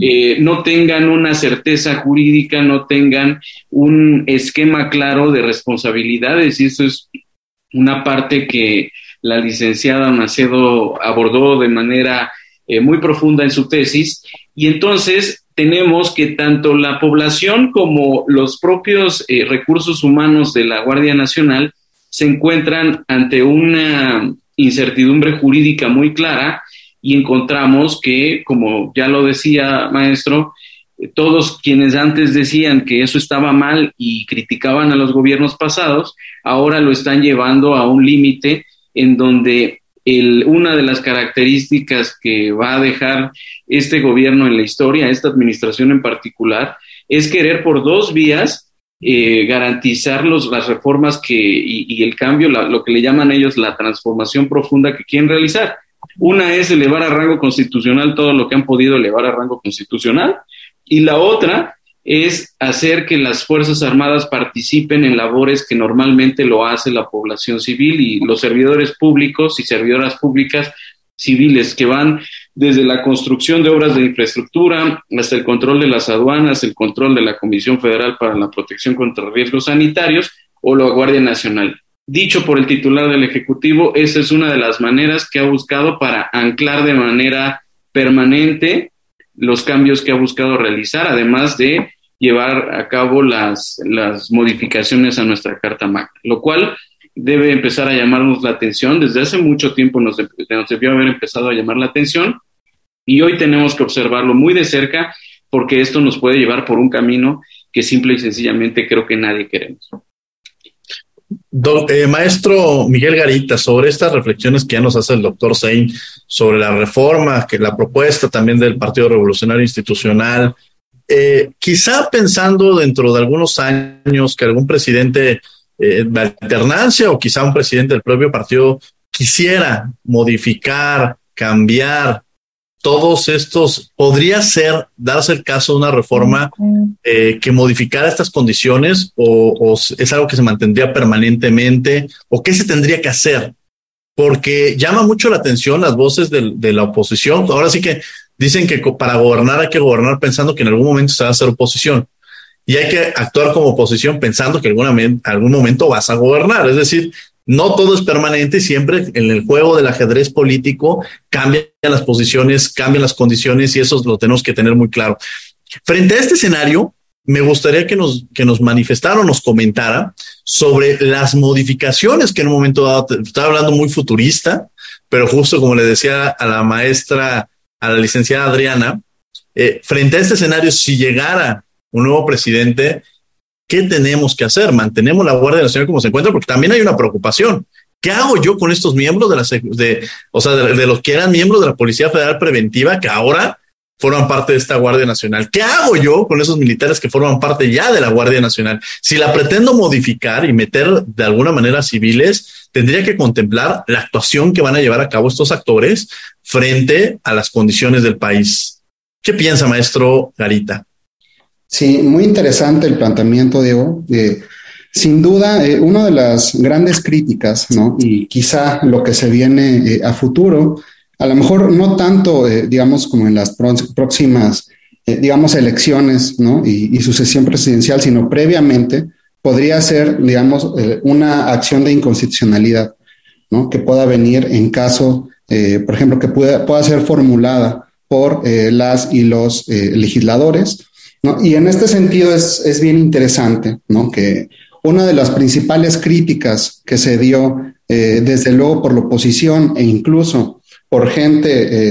eh, no tengan una certeza jurídica, no tengan un esquema claro de responsabilidades, y eso es una parte que la licenciada Macedo abordó de manera eh, muy profunda en su tesis, y entonces tenemos que tanto la población como los propios eh, recursos humanos de la Guardia Nacional se encuentran ante una incertidumbre jurídica muy clara y encontramos que, como ya lo decía maestro, eh, todos quienes antes decían que eso estaba mal y criticaban a los gobiernos pasados, ahora lo están llevando a un límite en donde una de las características que va a dejar este gobierno en la historia, esta administración en particular, es querer por dos vías eh, garantizar los, las reformas que, y, el cambio, lo que le llaman ellos la transformación profunda que quieren realizar. Una es elevar a rango constitucional todo lo que han podido elevar a rango constitucional y la otra es hacer que las Fuerzas Armadas participen en labores que normalmente lo hace la población civil y los servidores públicos y servidoras públicas civiles que van desde la construcción de obras de infraestructura hasta el control de las aduanas, el control de la Comisión Federal para la Protección contra Riesgos Sanitarios o la Guardia Nacional. Dicho por el titular del Ejecutivo, esa es una de las maneras que ha buscado para anclar de manera permanente los cambios que ha buscado realizar, además de llevar a cabo las, las modificaciones a nuestra Carta Magna, lo cual debe empezar a llamarnos la atención. Desde hace mucho tiempo nos, debió haber empezado a llamar la atención y hoy tenemos que observarlo muy de cerca porque esto nos puede llevar por un camino que simple y sencillamente creo que nadie queremos. Eh, maestro Miguel Garita, sobre estas reflexiones que ya nos hace el doctor Sein sobre la reforma, que la propuesta también del Partido Revolucionario Institucional, eh, quizá pensando dentro de algunos años que algún presidente eh, de alternancia o quizá un presidente del propio partido quisiera modificar, cambiar todos estos, podría ser darse el caso de una reforma eh, que modificara estas condiciones o, es algo que se mantendría permanentemente o qué se tendría que hacer? Porque llama mucho la atención las voces de, la oposición. Ahora sí que dicen que para gobernar hay que gobernar pensando que en algún momento se va a hacer oposición y hay que actuar como oposición pensando que en algún momento vas a gobernar. Es decir, no todo es permanente, siempre en el juego del ajedrez político cambian las posiciones, cambian las condiciones y eso lo tenemos que tener muy claro. Frente a este escenario, me gustaría que nos, que nos manifestara o nos comentara sobre las modificaciones que en un momento dado, estaba hablando muy futurista, pero justo como le decía a la maestra, a la licenciada Adriana, eh, frente a este escenario, si llegara un nuevo presidente, ¿qué tenemos que hacer? ¿Mantenemos la Guardia Nacional como se encuentra? Porque también hay una preocupación. ¿Qué hago yo con estos miembros de la, de, o sea, de, los que eran miembros de la Policía Federal Preventiva que ahora forman parte de esta Guardia Nacional? ¿Qué hago yo con esos militares que forman parte ya de la Guardia Nacional? Si la pretendo modificar y meter de alguna manera civiles, tendría que contemplar la actuación que van a llevar a cabo estos actores frente a las condiciones del país. ¿Qué piensa, maestro Garita? Sí, muy interesante el planteamiento, Diego. Eh, sin duda, eh, una de las grandes críticas, ¿no? Y quizá lo que se viene eh, a futuro, a lo mejor no tanto, digamos, como en las próximas, digamos, elecciones, ¿no? Y, sucesión presidencial, sino previamente, podría ser, digamos, una acción de inconstitucionalidad, ¿no? Que pueda venir en caso, por ejemplo, que pueda, pueda ser formulada por las y los legisladores y en este sentido es, bien interesante ¿no? que una de las principales críticas que se dio eh, desde luego por la oposición e incluso por gente,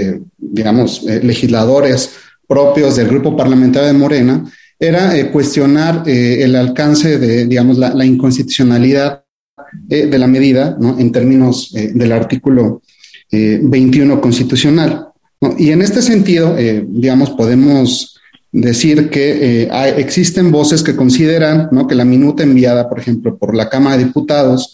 eh, digamos, eh, legisladores propios del grupo parlamentario de Morena, era cuestionar el alcance de, digamos, la, inconstitucionalidad de la medida ¿no? en términos del artículo 21 constitucional. Y en este sentido, digamos, podemos decir que eh, existen voces que consideran ¿no? que la minuta enviada, por ejemplo, por la Cámara de Diputados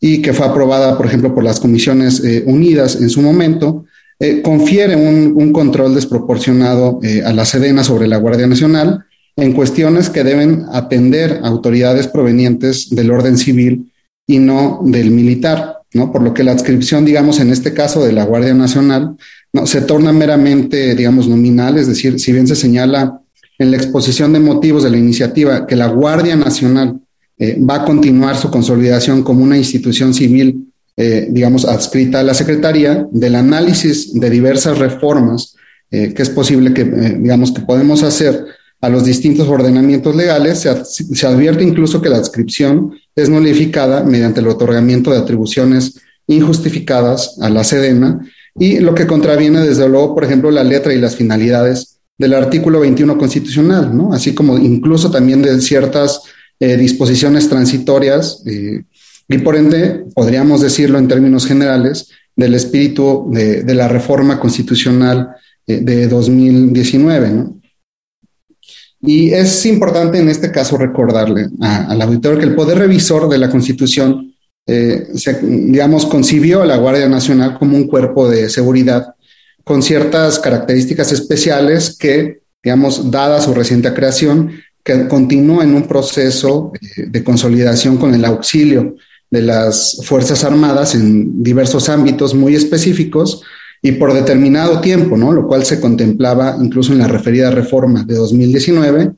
y que fue aprobada, por ejemplo, por las Comisiones eh, Unidas en su momento, eh, confiere un, control desproporcionado a la Sedena sobre la Guardia Nacional en cuestiones que deben atender autoridades provenientes del orden civil y no del militar, ¿no? Por lo que la adscripción, digamos, en este caso de la Guardia Nacional, no, se torna meramente, digamos, nominal, es decir, si bien se señala en la exposición de motivos de la iniciativa que la Guardia Nacional eh, va a continuar su consolidación como una institución civil, eh, digamos, adscrita a la Secretaría, del análisis de diversas reformas eh, que es posible que, digamos, que podemos hacer a los distintos ordenamientos legales, se, se advierte incluso que la adscripción es nulificada mediante el otorgamiento de atribuciones injustificadas a la Sedena y lo que contraviene desde luego, por ejemplo, la letra y las finalidades del artículo 21 constitucional, ¿no? Así como incluso también de ciertas eh, disposiciones transitorias eh, y por ende, podríamos decirlo en términos generales, del espíritu de, la reforma constitucional eh, de 2019, ¿no? Y es importante en este caso recordarle al auditor que el poder revisor de la Constitución digamos, concibió a la Guardia Nacional como un cuerpo de seguridad con ciertas características especiales que, digamos, dada su reciente creación, que continúa en un proceso eh, de consolidación con el auxilio de las Fuerzas Armadas en diversos ámbitos muy específicos y por determinado tiempo, ¿no? Lo cual se contemplaba incluso en la referida reforma de 2019,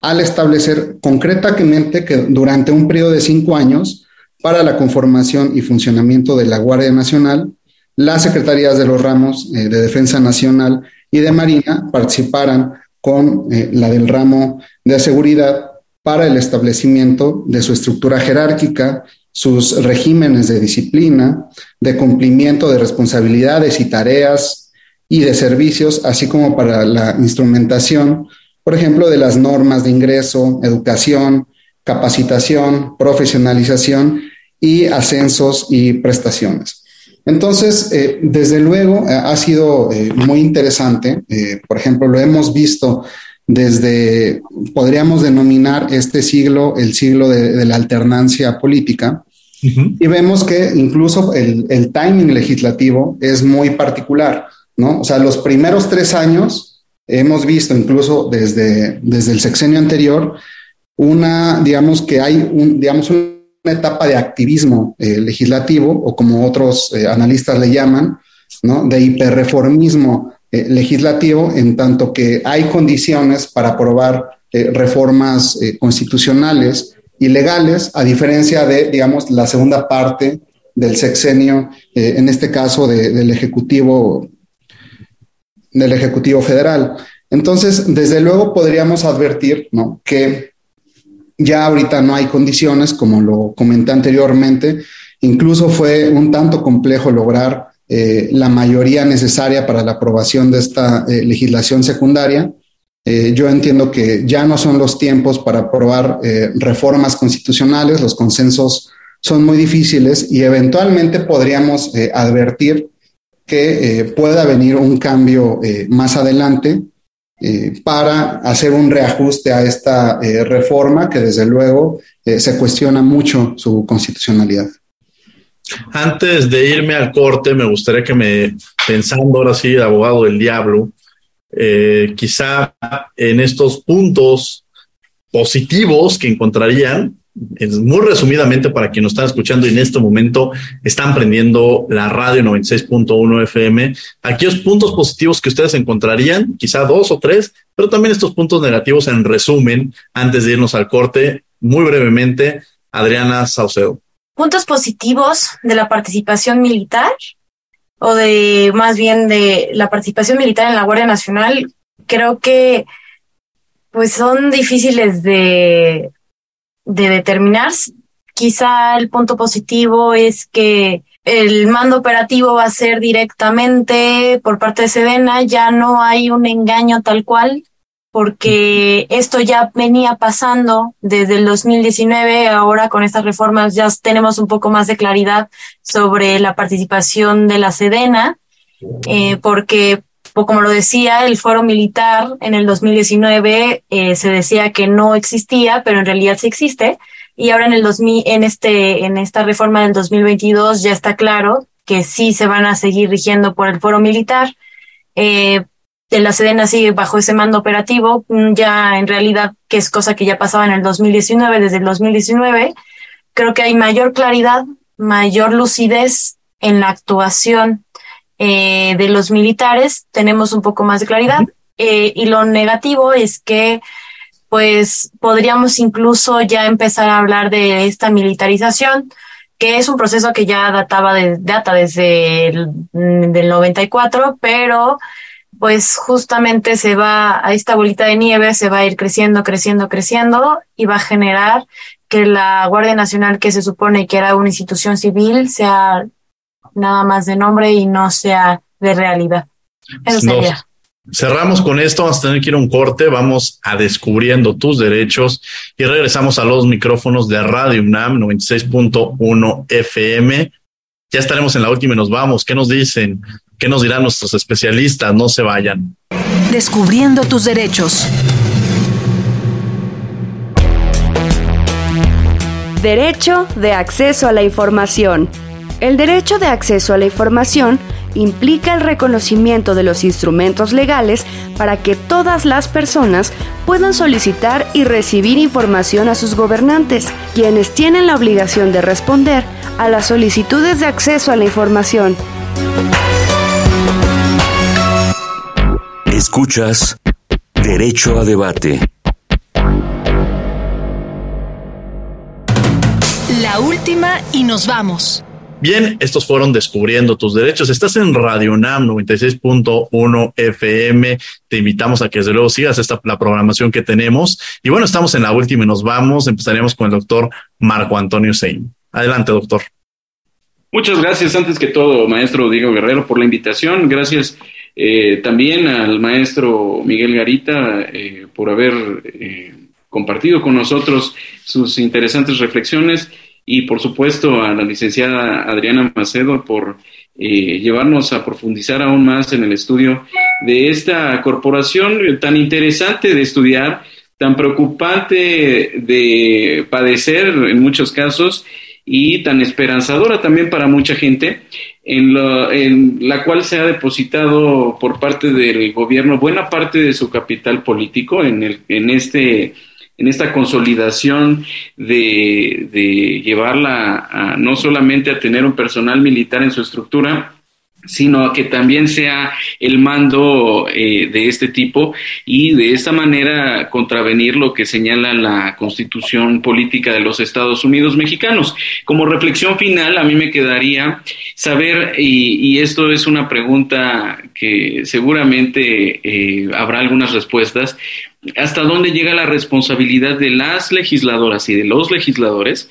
al establecer concretamente que durante un periodo de cinco años para la conformación y funcionamiento de la Guardia Nacional, las secretarías de los ramos eh, de Defensa Nacional y de Marina participaran con eh, la del ramo de seguridad para el establecimiento de su estructura jerárquica, sus regímenes de disciplina, de cumplimiento de responsabilidades y tareas y de servicios, así como para la instrumentación, por ejemplo, de las normas de ingreso, educación, capacitación, profesionalización y ascensos y prestaciones. Entonces, eh, desde luego, eh, ha sido eh, muy interesante. por ejemplo, lo hemos visto desde, podríamos denominar este siglo el siglo de, la alternancia política. Y vemos que incluso el, el, timing legislativo es muy particular, ¿no? O sea, los primeros tres años hemos visto, incluso desde, desde el sexenio anterior, una, digamos que hay un, digamos, una etapa de activismo eh, legislativo, o como otros eh, analistas le llaman, ¿no? De hiperreformismo eh, legislativo, en tanto que hay condiciones para aprobar reformas constitucionales y legales, a diferencia de, digamos, la segunda parte del sexenio, en este caso del Ejecutivo del Ejecutivo Federal. Entonces, desde luego podríamos advertir ¿no? que ya ahorita no hay condiciones, como lo comenté anteriormente, incluso fue un tanto complejo lograr eh, la mayoría necesaria para la aprobación de esta eh, legislación secundaria. Eh, yo entiendo que ya no son los tiempos para aprobar reformas constitucionales, los consensos son muy difíciles y eventualmente podríamos advertir que pueda venir un cambio más adelante eh, para hacer un reajuste a esta reforma que desde luego se cuestiona mucho su constitucionalidad. Antes de irme al corte, me gustaría que me, pensando ahora sí, abogado del diablo, quizá en estos puntos positivos que encontrarían, muy resumidamente para quienes nos están escuchando y en este momento están prendiendo la radio 96.1 FM, aquellos puntos positivos que ustedes encontrarían, quizá dos o tres, pero también estos puntos negativos en resumen, antes de irnos al corte, muy brevemente, Adriana Saucedo. Puntos positivos de la participación militar o de más bien de la participación militar en la Guardia Nacional, creo que pues son difíciles de de determinar. Quizá el punto positivo es que el mando operativo va a ser directamente por parte de Sedena, ya no hay un engaño tal cual, porque esto ya venía pasando desde el 2019, ahora con estas reformas ya tenemos un poco más de claridad sobre la participación de la Sedena, eh, porque como lo decía, el foro militar en el 2019 eh, se decía que no existía, pero en realidad sí existe. Y ahora en el 2000, en este, en esta reforma del 2022 ya está claro que sí se van a seguir rigiendo por el foro militar. Eh, la Sedena sigue bajo ese mando operativo, mm, ya en realidad, que es cosa que ya pasaba en el 2019, desde el 2019, creo que hay mayor claridad, mayor lucidez en la actuación eh, de los militares tenemos un poco más de claridad. Eh, y lo negativo es que pues podríamos incluso ya empezar a hablar de esta militarización, que es un proceso que ya databa de, data desde el del 94, pero pues justamente se va a esta bolita de nieve, se va a ir creciendo, creciendo, creciendo y va a generar que la Guardia Nacional, que se supone que era una institución civil, sea nada más de nombre y no sea de realidad. Eso sería. Cerramos con esto, vamos a tener que ir a un corte, vamos a descubriendo tus derechos y regresamos a los micrófonos de Radio UNAM 96.1 FM. Ya estaremos en la última y nos vamos. ¿Qué nos dicen? ¿Qué nos dirán nuestros especialistas? No se vayan. Descubriendo tus derechos. Derecho de acceso a la información. El derecho de acceso a la información implica el reconocimiento de los instrumentos legales para que todas las personas puedan solicitar y recibir información a sus gobernantes, quienes tienen la obligación de responder a las solicitudes de acceso a la información. Escuchas Derecho a Debate. La última y nos vamos. Bien, estos fueron Descubriendo tus Derechos. Estás en Radio NAM 96.1 FM. Te invitamos a que desde luego sigas esta, la programación que tenemos. Y bueno, estamos en la última y nos vamos. Empezaremos con el doctor Marco Antonio Sein. Adelante, doctor. Muchas gracias, antes que todo, maestro Diego Guerrero, por la invitación. Gracias eh, también al maestro Miguel Garita eh, por haber eh, compartido con nosotros sus interesantes reflexiones y por supuesto a la licenciada Adriana Macedo por eh, llevarnos a profundizar aún más en el estudio de esta corporación tan interesante de estudiar, tan preocupante de padecer en muchos casos y tan esperanzadora también para mucha gente, en, en, la cual se ha depositado por parte del gobierno buena parte de su capital político en, el, en, este, en esta consolidación de, de llevarla a, no solamente a tener un personal militar en su estructura, sino que también sea el mando eh, de este tipo y de esta manera contravenir lo que señala la constitución política de los Estados Unidos mexicanos. Como reflexión final, a mí me quedaría saber, y, esto es una pregunta que seguramente eh, habrá algunas respuestas, hasta dónde llega la responsabilidad de las legisladoras y de los legisladores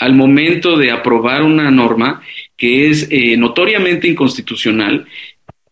al momento de aprobar una norma que es eh, notoriamente inconstitucional,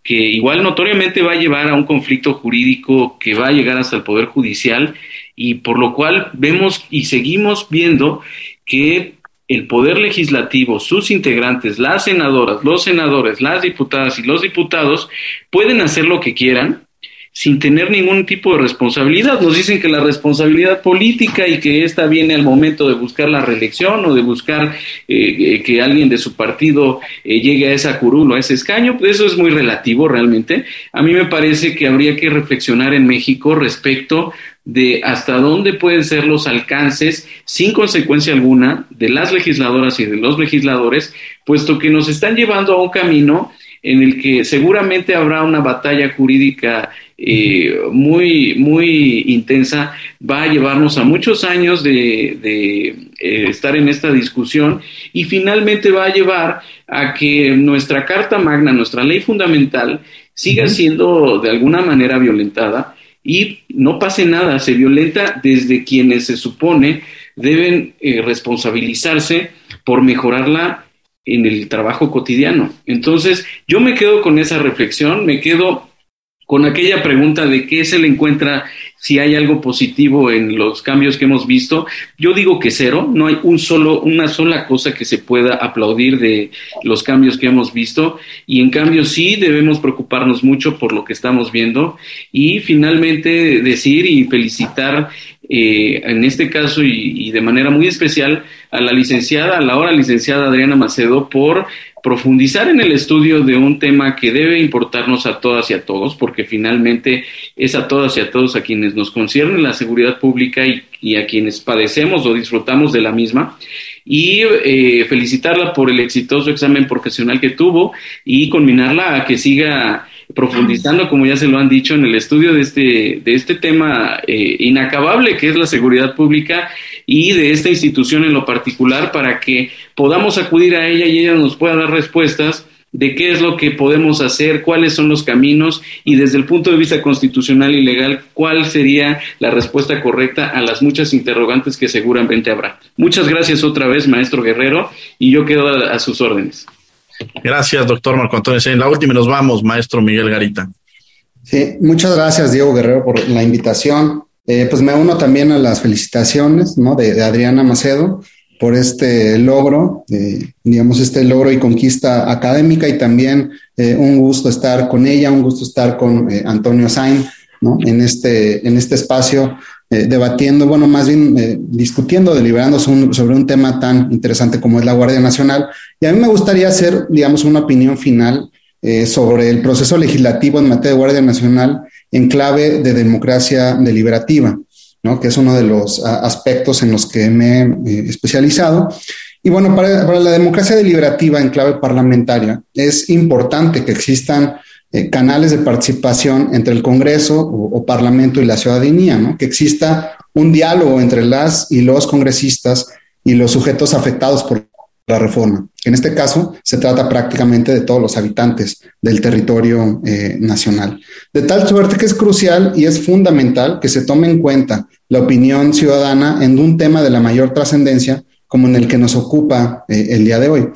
que igual notoriamente va a llevar a un conflicto jurídico que va a llegar hasta el Poder Judicial y por lo cual vemos y seguimos viendo que el Poder Legislativo, sus integrantes, las senadoras, los senadores, las diputadas y los diputados pueden hacer lo que quieran sin tener ningún tipo de responsabilidad. Nos dicen que la responsabilidad política y que esta viene al momento de buscar la reelección o de buscar eh, eh, que alguien de su partido eh, llegue a esa curul o a ese escaño, eso es muy relativo realmente. A mí me parece que habría que reflexionar en México respecto de hasta dónde pueden ser los alcances sin consecuencia alguna de las legisladoras y de los legisladores, puesto que nos están llevando a un camino en el que seguramente habrá una batalla jurídica eh, muy, muy intensa, va a llevarnos a muchos años de, eh, estar en esta discusión y finalmente va a llevar a que nuestra Carta Magna, nuestra ley fundamental, siga siendo de alguna manera violentada y no pase nada, se violenta desde quienes se supone deben eh, responsabilizarse por mejorarla en el trabajo cotidiano. Entonces, yo me quedo con esa reflexión, me quedo con aquella pregunta de qué se le encuentra si hay algo positivo en los cambios que hemos visto, yo digo que cero, no hay un solo, una sola cosa que se pueda aplaudir de los cambios que hemos visto y en cambio sí debemos preocuparnos mucho por lo que estamos viendo y finalmente decir y felicitar eh, en este caso y, y de manera muy especial a la licenciada, a la ahora licenciada Adriana Macedo por profundizar en el estudio de un tema que debe importarnos a todas y a todos, porque finalmente es a todas y a todos a quienes nos concierne la seguridad pública y, a quienes padecemos o disfrutamos de la misma. Y eh, felicitarla por el exitoso examen profesional que tuvo y combinarla a que siga profundizando, como ya se lo han dicho, en el estudio de este, de este tema eh, inacabable que es la seguridad pública y de esta institución en lo particular para que podamos acudir a ella y ella nos pueda dar respuestas de qué es lo que podemos hacer, cuáles son los caminos y desde el punto de vista constitucional y legal, cuál sería la respuesta correcta a las muchas interrogantes que seguramente habrá. Muchas gracias otra vez, maestro Guerrero, y yo quedo a, sus órdenes. Gracias, doctor Marco Antonio. En la última nos vamos, maestro Miguel Garita. Sí, muchas gracias, Diego Guerrero, por la invitación. Eh, pues me uno también a las felicitaciones ¿no? de, Adriana Macedo por este logro, eh, digamos, este logro y conquista académica y también eh, un gusto estar con ella, un gusto estar con Antonio Sain ¿no? en, este, en este espacio debatiendo, bueno, más bien discutiendo, deliberando sobre un, tema tan interesante como es la Guardia Nacional. Y a mí me gustaría hacer, digamos, una opinión final sobre el proceso legislativo en materia de Guardia Nacional en clave de democracia deliberativa, ¿no? que es uno de los aspectos en los que me he eh, especializado. Y bueno, para, la democracia deliberativa en clave parlamentaria es importante que existan eh, canales de participación entre el Congreso o, Parlamento y la ciudadanía, ¿no? que exista un diálogo entre las y los congresistas y los sujetos afectados por la reforma. En este caso, se trata prácticamente de todos los habitantes del territorio eh, nacional. De tal suerte que es crucial y es fundamental que se tome en cuenta la opinión ciudadana en un tema de la mayor trascendencia como en el que nos ocupa eh, el día de hoy.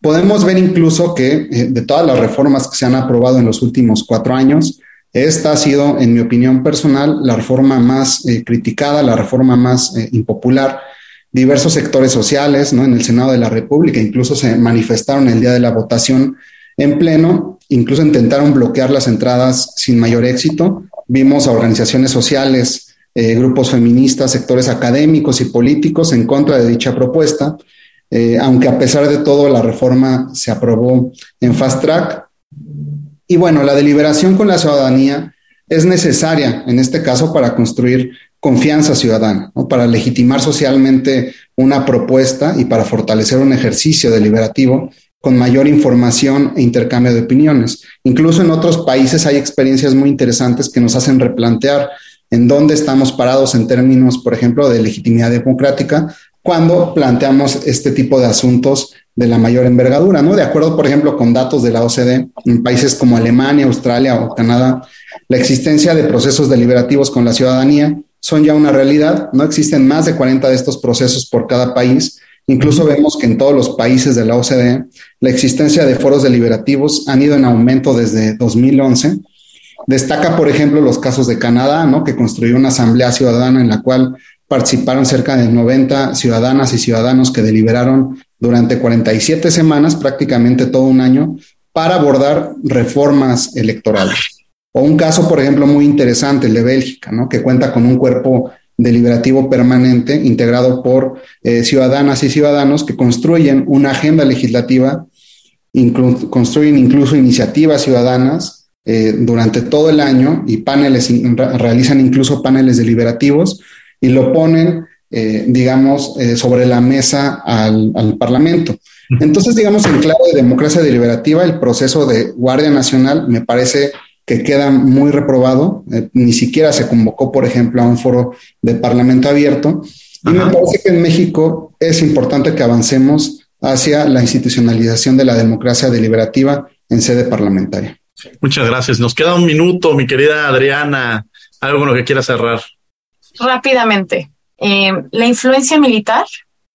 Podemos ver incluso que eh, de todas las reformas que se han aprobado en los últimos cuatro años, esta ha sido, en mi opinión personal, la reforma más criticada, la reforma más impopular diversos sectores sociales, ¿no? En el Senado de la República, incluso se manifestaron el día de la votación en pleno, incluso intentaron bloquear las entradas sin mayor éxito. Vimos a organizaciones sociales, eh, grupos feministas, sectores académicos y políticos en contra de dicha propuesta. eh, aunque a pesar de todo la reforma se aprobó en fast track. Y bueno, la deliberación con la ciudadanía es necesaria en este caso para construir confianza ciudadana, para legitimar socialmente una propuesta y para fortalecer un ejercicio deliberativo con mayor información e intercambio de opiniones. Incluso en otros países hay experiencias muy interesantes que nos hacen replantear en dónde estamos parados en términos, por ejemplo, de legitimidad democrática cuando planteamos este tipo de asuntos de la mayor envergadura, ¿no? De acuerdo, por ejemplo, con datos de la OCDE, en países como Alemania, Australia o Canadá, la existencia de procesos deliberativos con la ciudadanía son ya una realidad. No existen más de 40 de estos procesos por cada país. Incluso vemos que en todos los países de la OCDE la existencia de foros deliberativos han ido en aumento desde 2011. Destaca, por ejemplo, los casos de Canadá, ¿no? que construyó una asamblea ciudadana en la cual participaron cerca de 90 ciudadanas y ciudadanos que deliberaron durante 47 semanas, prácticamente todo un año, para abordar reformas electorales. O un caso, por ejemplo, muy interesante, el de Bélgica, ¿no? que cuenta con un cuerpo deliberativo permanente integrado por eh, ciudadanas y ciudadanos que construyen una agenda legislativa, construyen incluso iniciativas ciudadanas eh, durante todo el año y paneles, realizan incluso paneles deliberativos y lo ponen, eh, digamos, sobre la mesa al, al Parlamento. Entonces, digamos, en clave de democracia deliberativa, el proceso de Guardia Nacional me parece que queda muy reprobado. Eh, ni siquiera se convocó, por ejemplo, a un foro de parlamento abierto. Y me parece que en México es importante que avancemos hacia la institucionalización de la democracia deliberativa en sede parlamentaria. Muchas gracias. Nos queda un minuto, mi querida Adriana. Algo con lo que quiera cerrar. Rápidamente. Eh, la influencia militar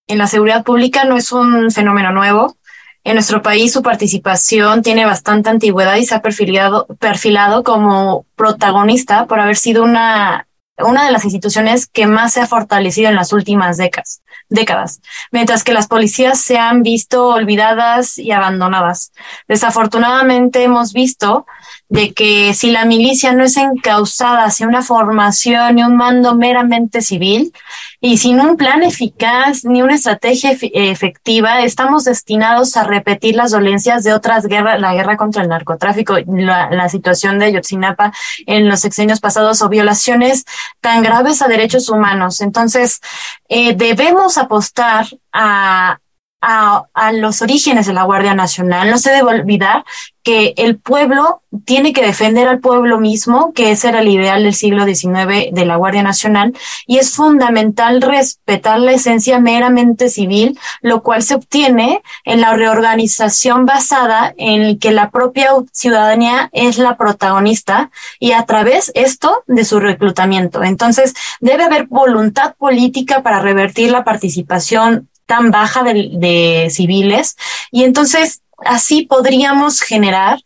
en la seguridad pública no es un fenómeno nuevo. En nuestro país su participación tiene bastante antigüedad y se ha perfilado, perfilado como protagonista por haber sido una, una de las instituciones que más se ha fortalecido en las últimas décadas, décadas, mientras que las policías se han visto olvidadas y abandonadas. Desafortunadamente hemos visto de que si la milicia no es encausada hacia una formación y un mando meramente civil, y sin un plan eficaz ni una estrategia efectiva, estamos destinados a repetir las dolencias de otras guerras, la guerra contra el narcotráfico, la, situación de Yotzinapa en los sexenios pasados o violaciones tan graves a derechos humanos. Entonces, eh, debemos apostar a, a, los orígenes de la Guardia Nacional. No se debe olvidar que el pueblo tiene que defender al pueblo mismo, que ese era el ideal del siglo XIX de la Guardia Nacional, y es fundamental respetar la esencia meramente civil, lo cual se obtiene en la reorganización basada en que la propia ciudadanía es la protagonista y a través esto de su reclutamiento. Entonces, debe haber voluntad política para revertir la participación tan baja de, civiles y entonces así podríamos generar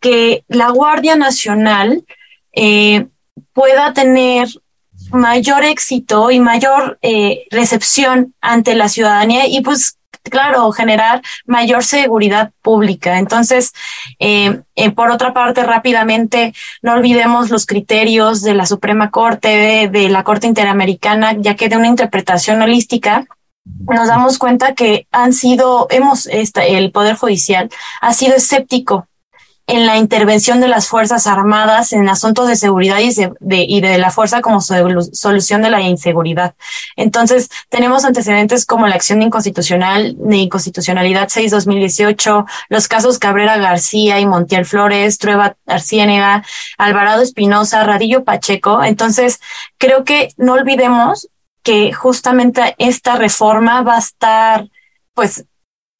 que la Guardia Nacional eh, pueda tener mayor éxito y mayor eh, recepción ante la ciudadanía y pues claro, generar mayor seguridad pública. Entonces, eh, por otra parte, rápidamente, no olvidemos los criterios de la Suprema Corte, de la Corte Interamericana, ya que de una interpretación holística nos damos cuenta que han sido, hemos, esta, el Poder Judicial ha sido escéptico en la intervención de las Fuerzas Armadas en asuntos de seguridad y de, y de la fuerza como solución de la inseguridad. Entonces, tenemos antecedentes como la acción inconstitucional, de inconstitucionalidad 6-2018, los casos Cabrera García y Montiel Flores, Trueba Arciénega, Alvarado Espinosa, Radillo Pacheco. Entonces, creo que no olvidemos que justamente esta reforma va a estar, pues,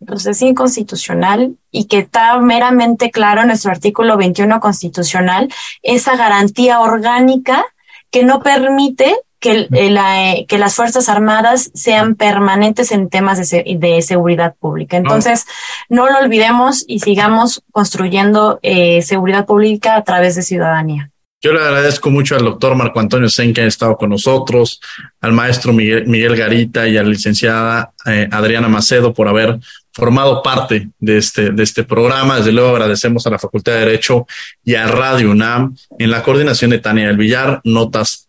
pues es inconstitucional y que está meramente claro en nuestro artículo 21 constitucional esa garantía orgánica que no permite que, eh, que las Fuerzas Armadas sean permanentes en temas de, de seguridad pública. Entonces, no lo olvidemos y sigamos construyendo eh, seguridad pública a través de ciudadanía. Yo le agradezco mucho al doctor Marco Antonio Sen que ha estado con nosotros, al maestro Miguel, Garita y a la licenciada eh, Adriana Macedo por haber formado parte de este, de este programa. Desde luego agradecemos a la Facultad de Derecho y a Radio UNAM en la coordinación de Tania del Villar, notas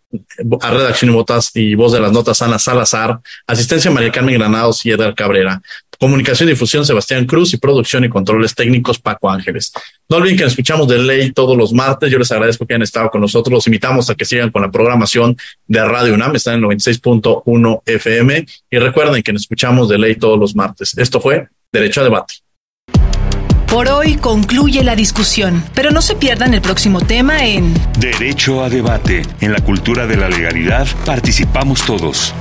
a redacción y botas y voz de las notas Ana Salazar, asistencia María Carmen Granados y Edgar Cabrera. Comunicación y difusión Sebastián Cruz y producción y controles técnicos Paco Ángeles. No olviden que nos escuchamos de ley todos los martes. Yo les agradezco que hayan estado con nosotros. Los invitamos a que sigan con la programación de Radio UNAM. Están en 96.1 FM. Y recuerden que nos escuchamos de ley todos los martes. Esto fue Derecho a Debate. Por hoy concluye la discusión, pero no se pierdan el próximo tema en Derecho a Debate. En la cultura de la legalidad participamos todos.